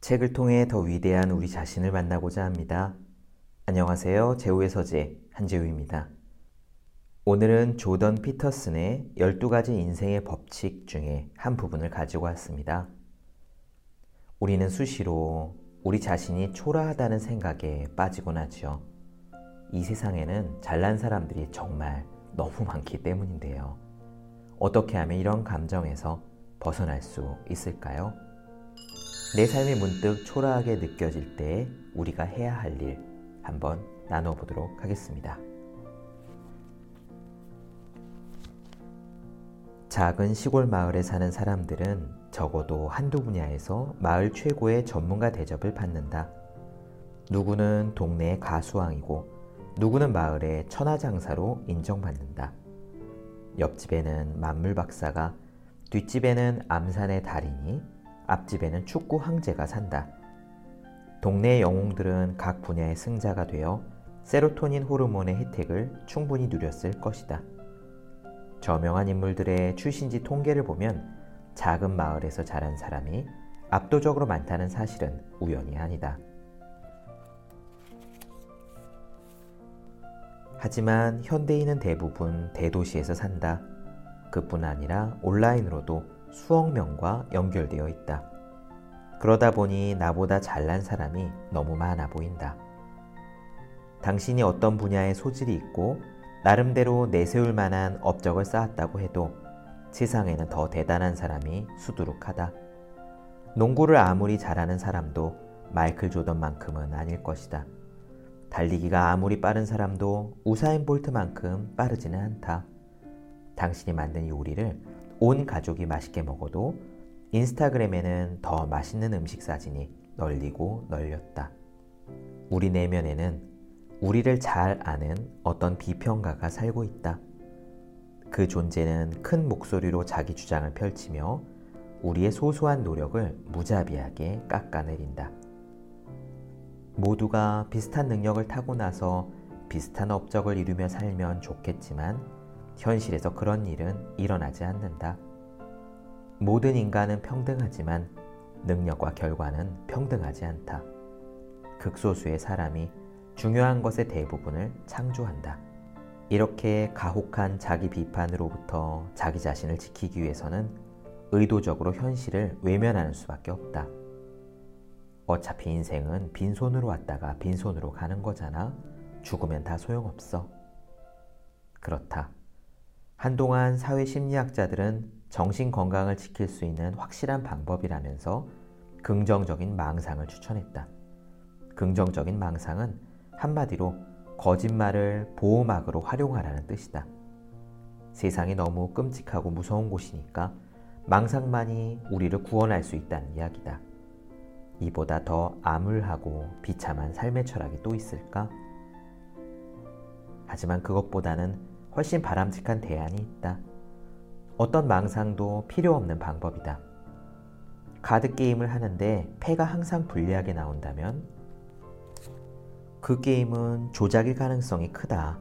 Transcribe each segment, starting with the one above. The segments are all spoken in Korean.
책을 통해 더 위대한 우리 자신을 만나고자 합니다. 안녕하세요. 제우의 서재 한재우입니다. 오늘은 조던 피터슨의 12가지 인생의 법칙 중에 한 부분을 가지고 왔습니다. 우리는 수시로 우리 자신이 초라하다는 생각에 빠지곤 하죠. 이 세상에는 잘난 사람들이 정말 너무 많기 때문인데요. 어떻게 하면 이런 감정에서 벗어날 수 있을까요? 내 삶이 문득 초라하게 느껴질 때 우리가 해야 할 일 한번 나눠보도록 하겠습니다. 작은 시골 마을에 사는 사람들은 적어도 한두 분야에서 마을 최고의 전문가 대접을 받는다. 누구는 동네의 가수왕이고 누구는 마을의 천하장사로 인정받는다. 옆집에는 만물 박사가 뒷집에는 암산의 달인이 앞집에는 축구 황제가 산다. 동네 영웅들은 각 분야의 승자가 되어 세로토닌 호르몬의 혜택을 충분히 누렸을 것이다. 저명한 인물들의 출신지 통계를 보면 작은 마을에서 자란 사람이 압도적으로 많다는 사실은 우연이 아니다. 하지만 현대인은 대부분 대도시에서 산다. 그뿐 아니라 온라인으로도 수억 명과 연결되어 있다. 그러다 보니 나보다 잘난 사람이 너무 많아 보인다. 당신이 어떤 분야에 소질이 있고 나름대로 내세울 만한 업적을 쌓았다고 해도 세상에는 더 대단한 사람이 수두룩하다. 농구를 아무리 잘하는 사람도 마이클 조던만큼은 아닐 것이다. 달리기가 아무리 빠른 사람도 우사인 볼트만큼 빠르지는 않다. 당신이 만든 요리를 온 가족이 맛있게 먹어도 인스타그램에는 더 맛있는 음식 사진이 널리고 널렸다. 우리 내면에는 우리를 잘 아는 어떤 비평가가 살고 있다. 그 존재는 큰 목소리로 자기 주장을 펼치며 우리의 소소한 노력을 무자비하게 깎아내린다. 모두가 비슷한 능력을 타고나서 비슷한 업적을 이루며 살면 좋겠지만 현실에서 그런 일은 일어나지 않는다. 모든 인간은 평등하지만 능력과 결과는 평등하지 않다. 극소수의 사람이 중요한 것의 대부분을 창조한다. 이렇게 가혹한 자기 비판으로부터 자기 자신을 지키기 위해서는 의도적으로 현실을 외면하는 수밖에 없다. 어차피 인생은 빈손으로 왔다가 빈손으로 가는 거잖아. 죽으면 다 소용없어. 그렇다. 한동안 사회 심리학자들은 정신 건강을 지킬 수 있는 확실한 방법이라면서 긍정적인 망상을 추천했다. 긍정적인 망상은 한마디로 거짓말을 보호막으로 활용하라는 뜻이다. 세상이 너무 끔찍하고 무서운 곳이니까 망상만이 우리를 구원할 수 있다는 이야기다. 이보다 더 암울하고 비참한 삶의 철학이 또 있을까? 하지만 그것보다는 훨씬 바람직한 대안이 있다. 어떤 망상도 필요 없는 방법이다. 카드게임을 하는데 패가 항상 불리하게 나온다면 그 게임은 조작일 가능성이 크다.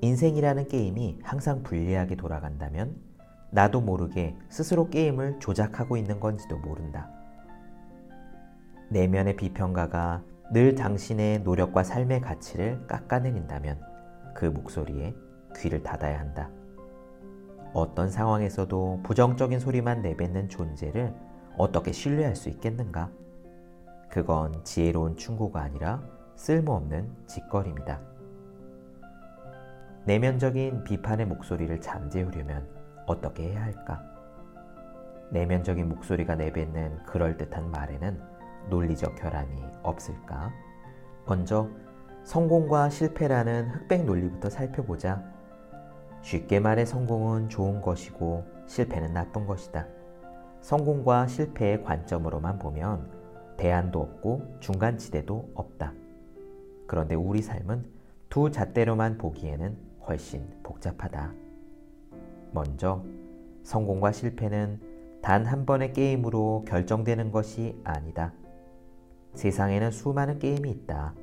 인생이라는 게임이 항상 불리하게 돌아간다면 나도 모르게 스스로 게임을 조작하고 있는 건지도 모른다. 내면의 비평가가 늘 당신의 노력과 삶의 가치를 깎아내린다면 그 목소리에 귀를 닫아야 한다. 어떤 상황에서도 부정적인 소리만 내뱉는 존재를 어떻게 신뢰할 수 있겠는가? 그건 지혜로운 충고가 아니라 쓸모없는 짓거리입니다. 내면적인 비판의 목소리를 잠재우려면 어떻게 해야 할까? 내면적인 목소리가 내뱉는 그럴듯한 말에는 논리적 결함이 없을까? 먼저 성공과 실패라는 흑백 논리부터 살펴보자. 쉽게 말해 성공은 좋은 것이고 실패는 나쁜 것이다. 성공과 실패의 관점으로만 보면 대안도 없고 중간지대도 없다. 그런데 우리 삶은 두 잣대로만 보기에는 훨씬 복잡하다. 먼저, 성공과 실패는 단 한 번의 게임으로 결정되는 것이 아니다. 세상에는 수많은 게임이 있다.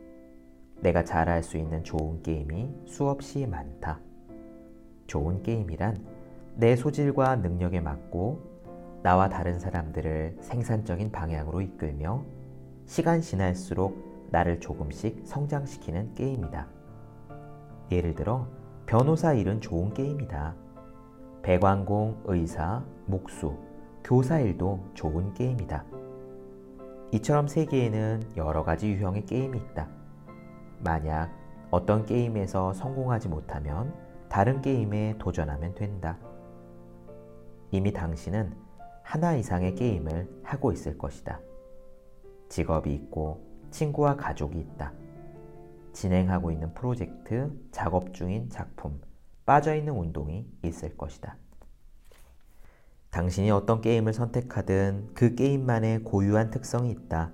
내가 잘할 수 있는 좋은 게임이 수없이 많다. 좋은 게임이란 내 소질과 능력에 맞고 나와 다른 사람들을 생산적인 방향으로 이끌며 시간 지날수록 나를 조금씩 성장시키는 게임이다. 예를 들어 변호사 일은 좋은 게임이다. 배관공, 의사, 목수, 교사 일도 좋은 게임이다. 이처럼 세계에는 여러 가지 유형의 게임이 있다. 만약 어떤 게임에서 성공하지 못하면 다른 게임에 도전하면 된다. 이미 당신은 하나 이상의 게임을 하고 있을 것이다. 직업이 있고 친구와 가족이 있다. 진행하고 있는 프로젝트, 작업 중인 작품, 빠져있는 운동이 있을 것이다. 당신이 어떤 게임을 선택하든 그 게임만의 고유한 특성이 있다.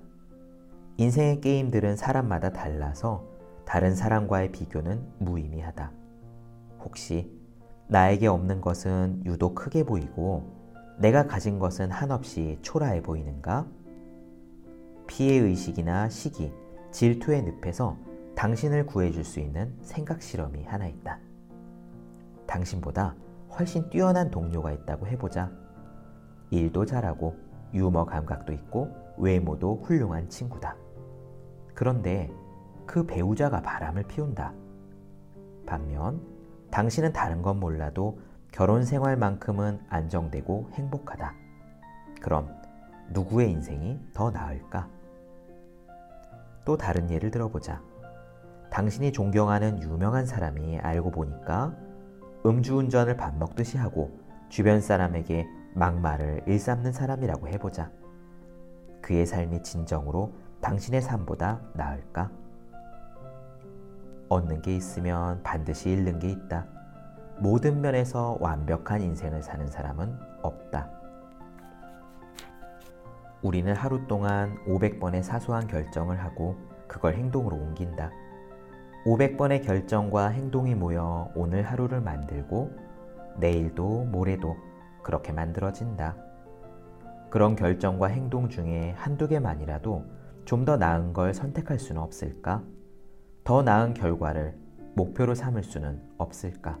인생의 게임들은 사람마다 달라서 다른 사람과의 비교는 무의미하다. 혹시 나에게 없는 것은 유독 크게 보이고 내가 가진 것은 한없이 초라해 보이는가? 피해의식이나 시기, 질투의 늪에서 당신을 구해줄 수 있는 생각 실험이 하나 있다. 당신보다 훨씬 뛰어난 동료가 있다고 해보자. 일도 잘하고 유머 감각도 있고 외모도 훌륭한 친구다. 그런데 그 배우자가 바람을 피운다. 반면 당신은 다른 건 몰라도 결혼 생활만큼은 안정되고 행복하다. 그럼 누구의 인생이 더 나을까? 또 다른 예를 들어보자. 당신이 존경하는 유명한 사람이 알고 보니까 음주운전을 밥 먹듯이 하고 주변 사람에게 막말을 일삼는 사람이라고 해보자. 그의 삶이 진정으로 당신의 삶보다 나을까? 얻는 게 있으면 반드시 잃는 게 있다. 모든 면에서 완벽한 인생을 사는 사람은 없다. 우리는 하루 동안 500번의 사소한 결정을 하고 그걸 행동으로 옮긴다. 500번의 결정과 행동이 모여 오늘 하루를 만들고 내일도 모레도 그렇게 만들어진다. 그런 결정과 행동 중에 한두 개만이라도 좀 더 나은 걸 선택할 수는 없을까? 더 나은 결과를 목표로 삼을 수는 없을까?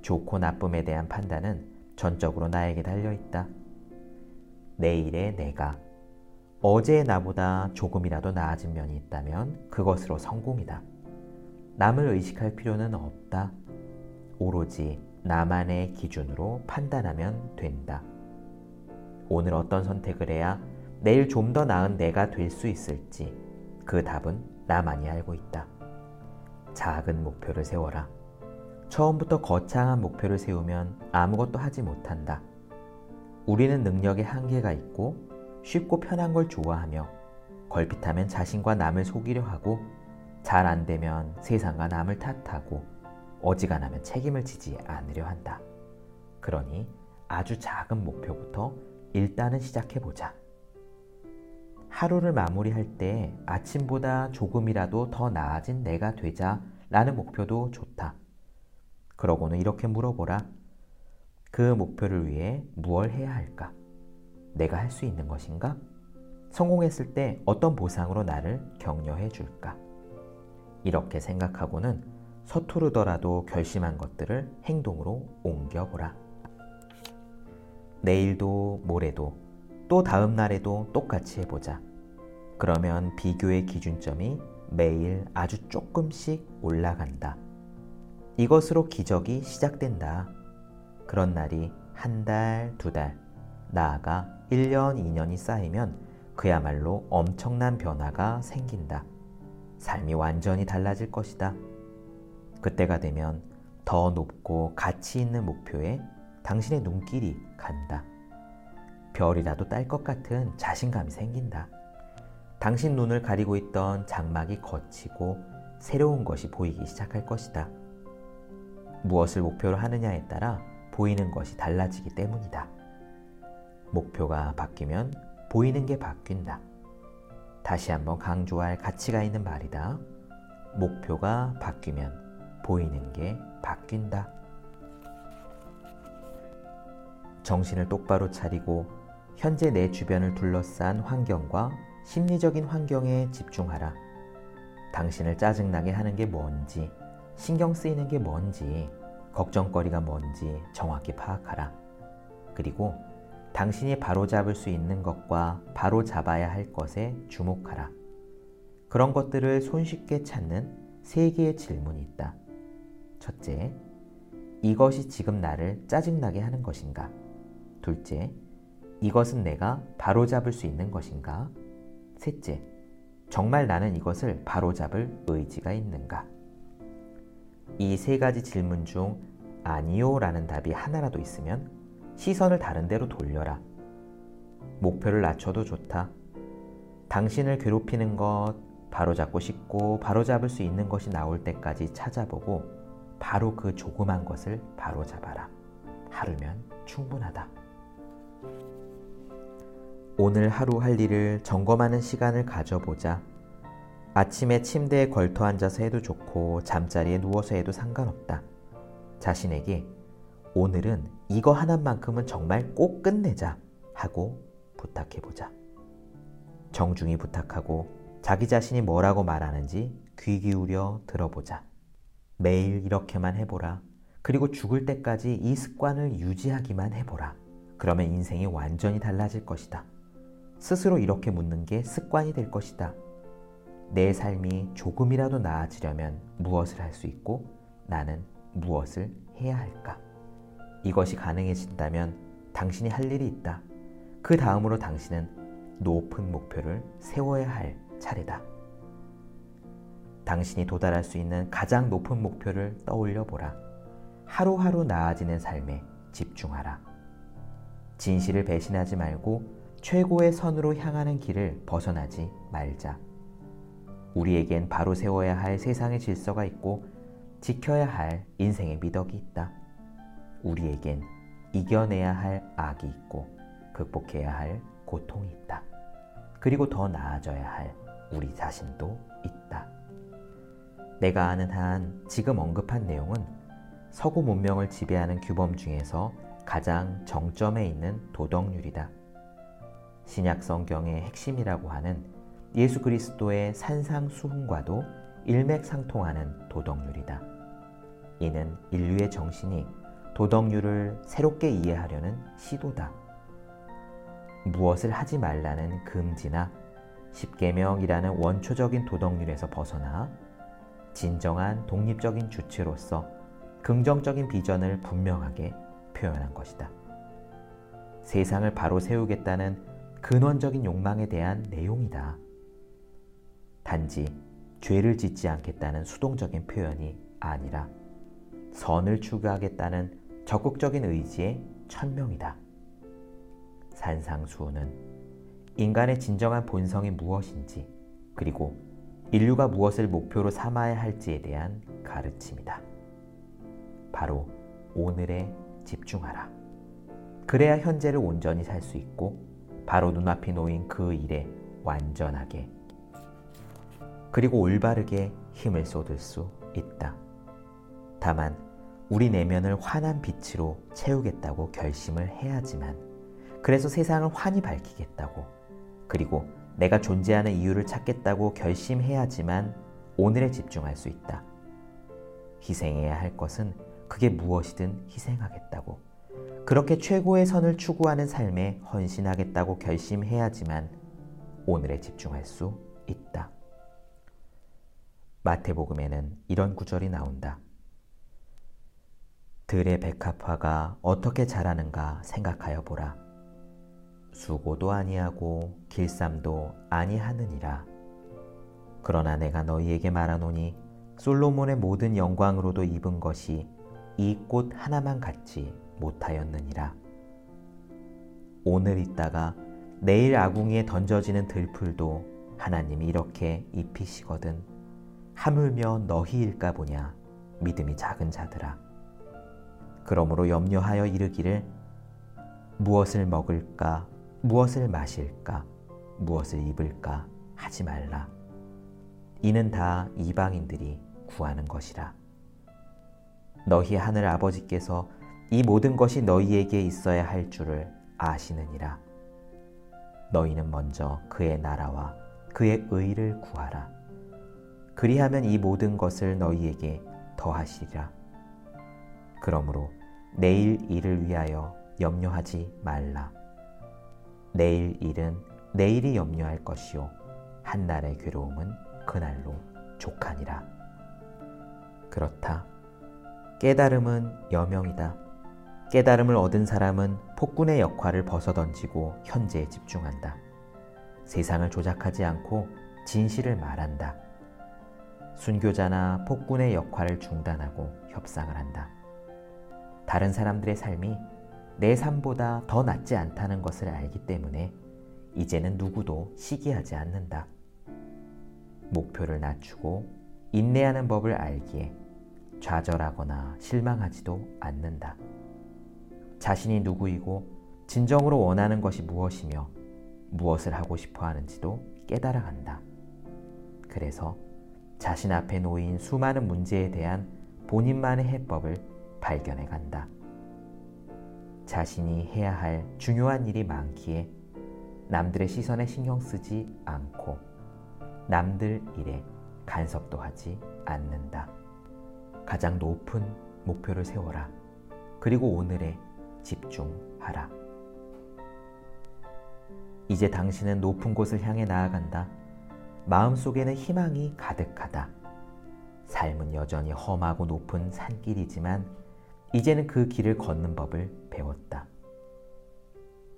좋고 나쁨에 대한 판단은 전적으로 나에게 달려있다. 내일의 내가 어제의 나보다 조금이라도 나아진 면이 있다면 그것으로 성공이다. 남을 의식할 필요는 없다. 오로지 나만의 기준으로 판단하면 된다. 오늘 어떤 선택을 해야 내일 좀 더 나은 내가 될 수 있을지 그 답은 나만이 알고 있다. 작은 목표를 세워라. 처음부터 거창한 목표를 세우면 아무것도 하지 못한다. 우리는 능력에 한계가 있고 쉽고 편한 걸 좋아하며 걸핏하면 자신과 남을 속이려 하고 잘 안 되면 세상과 남을 탓하고 어지간하면 책임을 지지 않으려 한다. 그러니 아주 작은 목표부터 일단은 시작해보자. 하루를 마무리할 때 아침보다 조금이라도 더 나아진 내가 되자 라는 목표도 좋다. 그러고는 이렇게 물어보라. 그 목표를 위해 무얼 해야 할까? 내가 할 수 있는 것인가? 성공했을 때 어떤 보상으로 나를 격려해 줄까? 이렇게 생각하고는 서투르더라도 결심한 것들을 행동으로 옮겨보라. 내일도 모레도 또 다음 날에도 똑같이 해보자. 그러면 비교의 기준점이 매일 아주 조금씩 올라간다. 이것으로 기적이 시작된다. 그런 날이 한 달, 두 달, 나아가 1년, 2년이 쌓이면 그야말로 엄청난 변화가 생긴다. 삶이 완전히 달라질 것이다. 그때가 되면 더 높고 가치 있는 목표에 당신의 눈길이 간다. 별이라도 딸 것 같은 자신감이 생긴다. 당신 눈을 가리고 있던 장막이 걷히고 새로운 것이 보이기 시작할 것이다. 무엇을 목표로 하느냐에 따라 보이는 것이 달라지기 때문이다. 목표가 바뀌면 보이는 게 바뀐다. 다시 한번 강조할 가치가 있는 말이다. 목표가 바뀌면 보이는 게 바뀐다. 정신을 똑바로 차리고 현재 내 주변을 둘러싼 환경과 심리적인 환경에 집중하라. 당신을 짜증나게 하는 게 뭔지, 신경 쓰이는 게 뭔지, 걱정거리가 뭔지 정확히 파악하라. 그리고 당신이 바로잡을 수 있는 것과 바로잡아야 할 것에 주목하라. 그런 것들을 손쉽게 찾는 세 개의 질문이 있다. 첫째, 이것이 지금 나를 짜증나게 하는 것인가? 둘째, 이것은 내가 바로잡을 수 있는 것인가? 셋째, 정말 나는 이것을 바로잡을 의지가 있는가? 이 세 가지 질문 중 아니요 라는 답이 하나라도 있으면 시선을 다른 데로 돌려라. 목표를 낮춰도 좋다. 당신을 괴롭히는 것, 바로잡고 싶고 바로잡을 수 있는 것이 나올 때까지 찾아보고 바로 그 조그만 것을 바로잡아라. 하루면 충분하다. 오늘 하루 할 일을 점검하는 시간을 가져보자. 아침에 침대에 걸터 앉아서 해도 좋고 잠자리에 누워서 해도 상관없다. 자신에게 오늘은 이거 하나만큼은 정말 꼭 끝내자 하고 부탁해보자. 정중히 부탁하고 자기 자신이 뭐라고 말하는지 귀 기울여 들어보자. 매일 이렇게만 해보라. 그리고 죽을 때까지 이 습관을 유지하기만 해보라. 그러면 인생이 완전히 달라질 것이다. 스스로 이렇게 묻는 게 습관이 될 것이다. 내 삶이 조금이라도 나아지려면 무엇을 할 수 있고 나는 무엇을 해야 할까? 이것이 가능해진다면 당신이 할 일이 있다. 그 다음으로 당신은 높은 목표를 세워야 할 차례다. 당신이 도달할 수 있는 가장 높은 목표를 떠올려 보라. 하루하루 나아지는 삶에 집중하라. 진실을 배신하지 말고 최고의 선으로 향하는 길을 벗어나지 말자. 우리에겐 바로 세워야 할 세상의 질서가 있고 지켜야 할 인생의 미덕이 있다. 우리에겐 이겨내야 할 악이 있고 극복해야 할 고통이 있다. 그리고 더 나아져야 할 우리 자신도 있다. 내가 아는 한 지금 언급한 내용은 서구 문명을 지배하는 규범 중에서 가장 정점에 있는 도덕률이다. 신약 성경의 핵심이라고 하는 예수 그리스도의 산상수훈과도 일맥상통하는 도덕률이다. 이는 인류의 정신이 도덕률을 새롭게 이해하려는 시도다. 무엇을 하지 말라는 금지나 십계명이라는 원초적인 도덕률에서 벗어나 진정한 독립적인 주체로서 긍정적인 비전을 분명하게 표현한 것이다. 세상을 바로 세우겠다는 근원적인 욕망에 대한 내용이다. 단지 죄를 짓지 않겠다는 수동적인 표현이 아니라 선을 추구하겠다는 적극적인 의지의 천명이다. 산상수호는 인간의 진정한 본성이 무엇인지 그리고 인류가 무엇을 목표로 삼아야 할지에 대한 가르침이다. 바로 오늘에 집중하라. 그래야 현재를 온전히 살 수 있고 바로 눈앞에 놓인 그 일에 완전하게 그리고 올바르게 힘을 쏟을 수 있다. 다만 우리 내면을 환한 빛으로 채우겠다고 결심을 해야지만 그래서 세상을 환히 밝히겠다고 그리고 내가 존재하는 이유를 찾겠다고 결심해야지만 오늘에 집중할 수 있다. 희생해야 할 것은 그게 무엇이든 희생하겠다고. 그렇게 최고의 선을 추구하는 삶에 헌신하겠다고 결심해야지만 오늘에 집중할 수 있다. 마태복음에는 이런 구절이 나온다. 들의 백합화가 어떻게 자라는가 생각하여 보라. 수고도 아니하고 길쌈도 아니하느니라. 그러나 내가 너희에게 말하노니 솔로몬의 모든 영광으로도 입은 것이 이 꽃 하나만 갖지 못하였느니라. 오늘 있다가 내일 아궁이에 던져지는 들풀도 하나님이 이렇게 입히시거든. 하물며 너희일까 보냐 믿음이 작은 자들아. 그러므로 염려하여 이르기를 무엇을 먹을까 무엇을 마실까, 무엇을 입을까 하지 말라. 이는 다 이방인들이 구하는 것이라. 너희 하늘 아버지께서 이 모든 것이 너희에게 있어야 할 줄을 아시느니라. 너희는 먼저 그의 나라와 그의 의를 구하라. 그리하면 이 모든 것을 너희에게 더하시리라. 그러므로 내일 일을 위하여 염려하지 말라. 내일 일은 내일이 염려할 것이요 한날의 괴로움은 그날로 족하니라. 그렇다. 깨달음은 여명이다. 깨달음을 얻은 사람은 폭군의 역할을 벗어던지고 현재에 집중한다. 세상을 조작하지 않고 진실을 말한다. 순교자나 폭군의 역할을 중단하고 협상을 한다. 다른 사람들의 삶이 내 삶보다 더 낫지 않다는 것을 알기 때문에 이제는 누구도 시기하지 않는다. 목표를 낮추고 인내하는 법을 알기에 좌절하거나 실망하지도 않는다. 자신이 누구이고 진정으로 원하는 것이 무엇이며 무엇을 하고 싶어 하는지도 깨달아 간다. 그래서 자신 앞에 놓인 수많은 문제에 대한 본인만의 해법을 발견해 간다. 자신이 해야 할 중요한 일이 많기에 남들의 시선에 신경 쓰지 않고 남들 일에 간섭도 하지 않는다. 가장 높은 목표를 세워라. 그리고 오늘에 집중하라. 이제 당신은 높은 곳을 향해 나아간다. 마음속에는 희망이 가득하다. 삶은 여전히 험하고 높은 산길이지만 이제는 그 길을 걷는 법을 배웠다.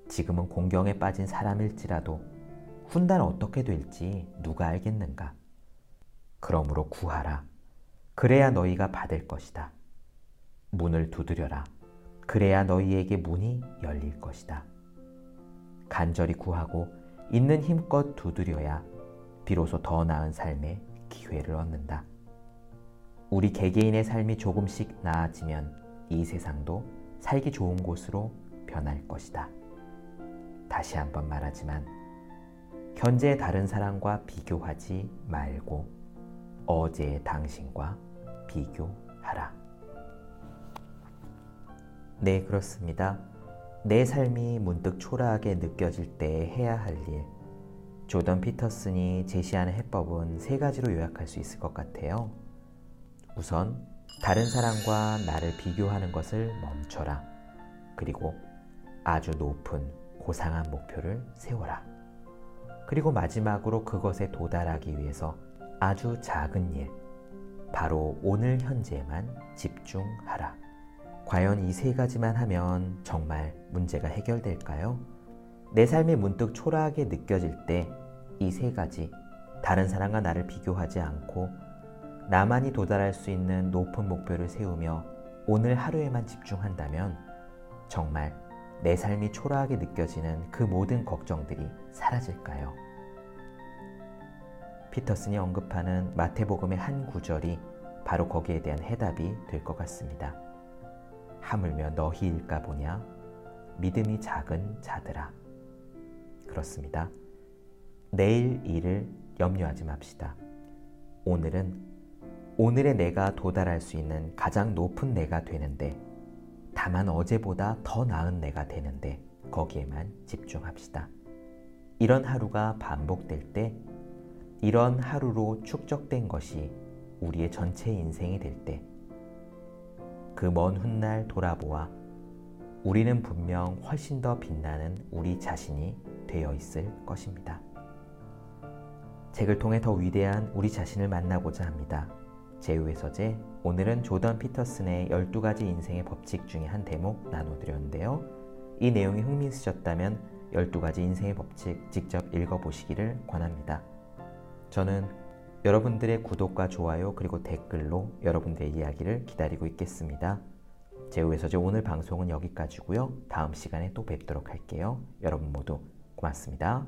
지금은 공경에 빠진 사람일지라도 훗날 어떻게 될지 누가 알겠는가? 그러므로 구하라. 그래야 너희가 받을 것이다. 문을 두드려라. 그래야 너희에게 문이 열릴 것이다. 간절히 구하고 있는 힘껏 두드려야 비로소 더 나은 삶의 기회를 얻는다. 우리 개개인의 삶이 조금씩 나아지면 이 세상도 살기 좋은 곳으로 변할 것이다. 다시 한번 말하지만 현재의 다른 사람과 비교하지 말고 어제의 당신과 비교하라. 네, 그렇습니다. 내 삶이 문득 초라하게 느껴질 때 해야 할 일. 조던 피터슨이 제시하는 해법은 세 가지로 요약할 수 있을 것 같아요. 우선, 다른 사람과 나를 비교하는 것을 멈춰라. 그리고 아주 높은 고상한 목표를 세워라. 그리고 마지막으로 그것에 도달하기 위해서 아주 작은 일, 바로 오늘 현재에만 집중하라. 과연 이 세 가지만 하면 정말 문제가 해결될까요? 내 삶이 문득 초라하게 느껴질 때 이 세 가지, 다른 사람과 나를 비교하지 않고 나만이 도달할 수 있는 높은 목표를 세우며 오늘 하루에만 집중한다면 정말 내 삶이 초라하게 느껴지는 그 모든 걱정들이 사라질까요? 피터슨이 언급하는 마태복음의 한 구절이 바로 거기에 대한 해답이 될 것 같습니다. 하물며 너희일까 보냐? 믿음이 작은 자들아. 그렇습니다. 내일 일을 염려하지 맙시다. 오늘은 오늘의 내가 도달할 수 있는 가장 높은 내가 되는데 다만 어제보다 더 나은 내가 되는데 거기에만 집중합시다. 이런 하루가 반복될 때 이런 하루로 축적된 것이 우리의 전체 인생이 될 때 그 먼 훗날 돌아보아 우리는 분명 훨씬 더 빛나는 우리 자신이 되어 있을 것입니다. 책을 통해 더 위대한 우리 자신을 만나고자 합니다. 제우의 서재 오늘은 조던 피터슨의 12가지 인생의 법칙 중에 한 대목 나눠드렸는데요. 이 내용이 흥미있으셨다면 12가지 인생의 법칙 직접 읽어보시기를 권합니다. 저는 여러분들의 구독과 좋아요 그리고 댓글로 여러분들의 이야기를 기다리고 있겠습니다. 제우의 서재 오늘 방송은 여기까지고요. 다음 시간에 또 뵙도록 할게요. 여러분 모두 고맙습니다.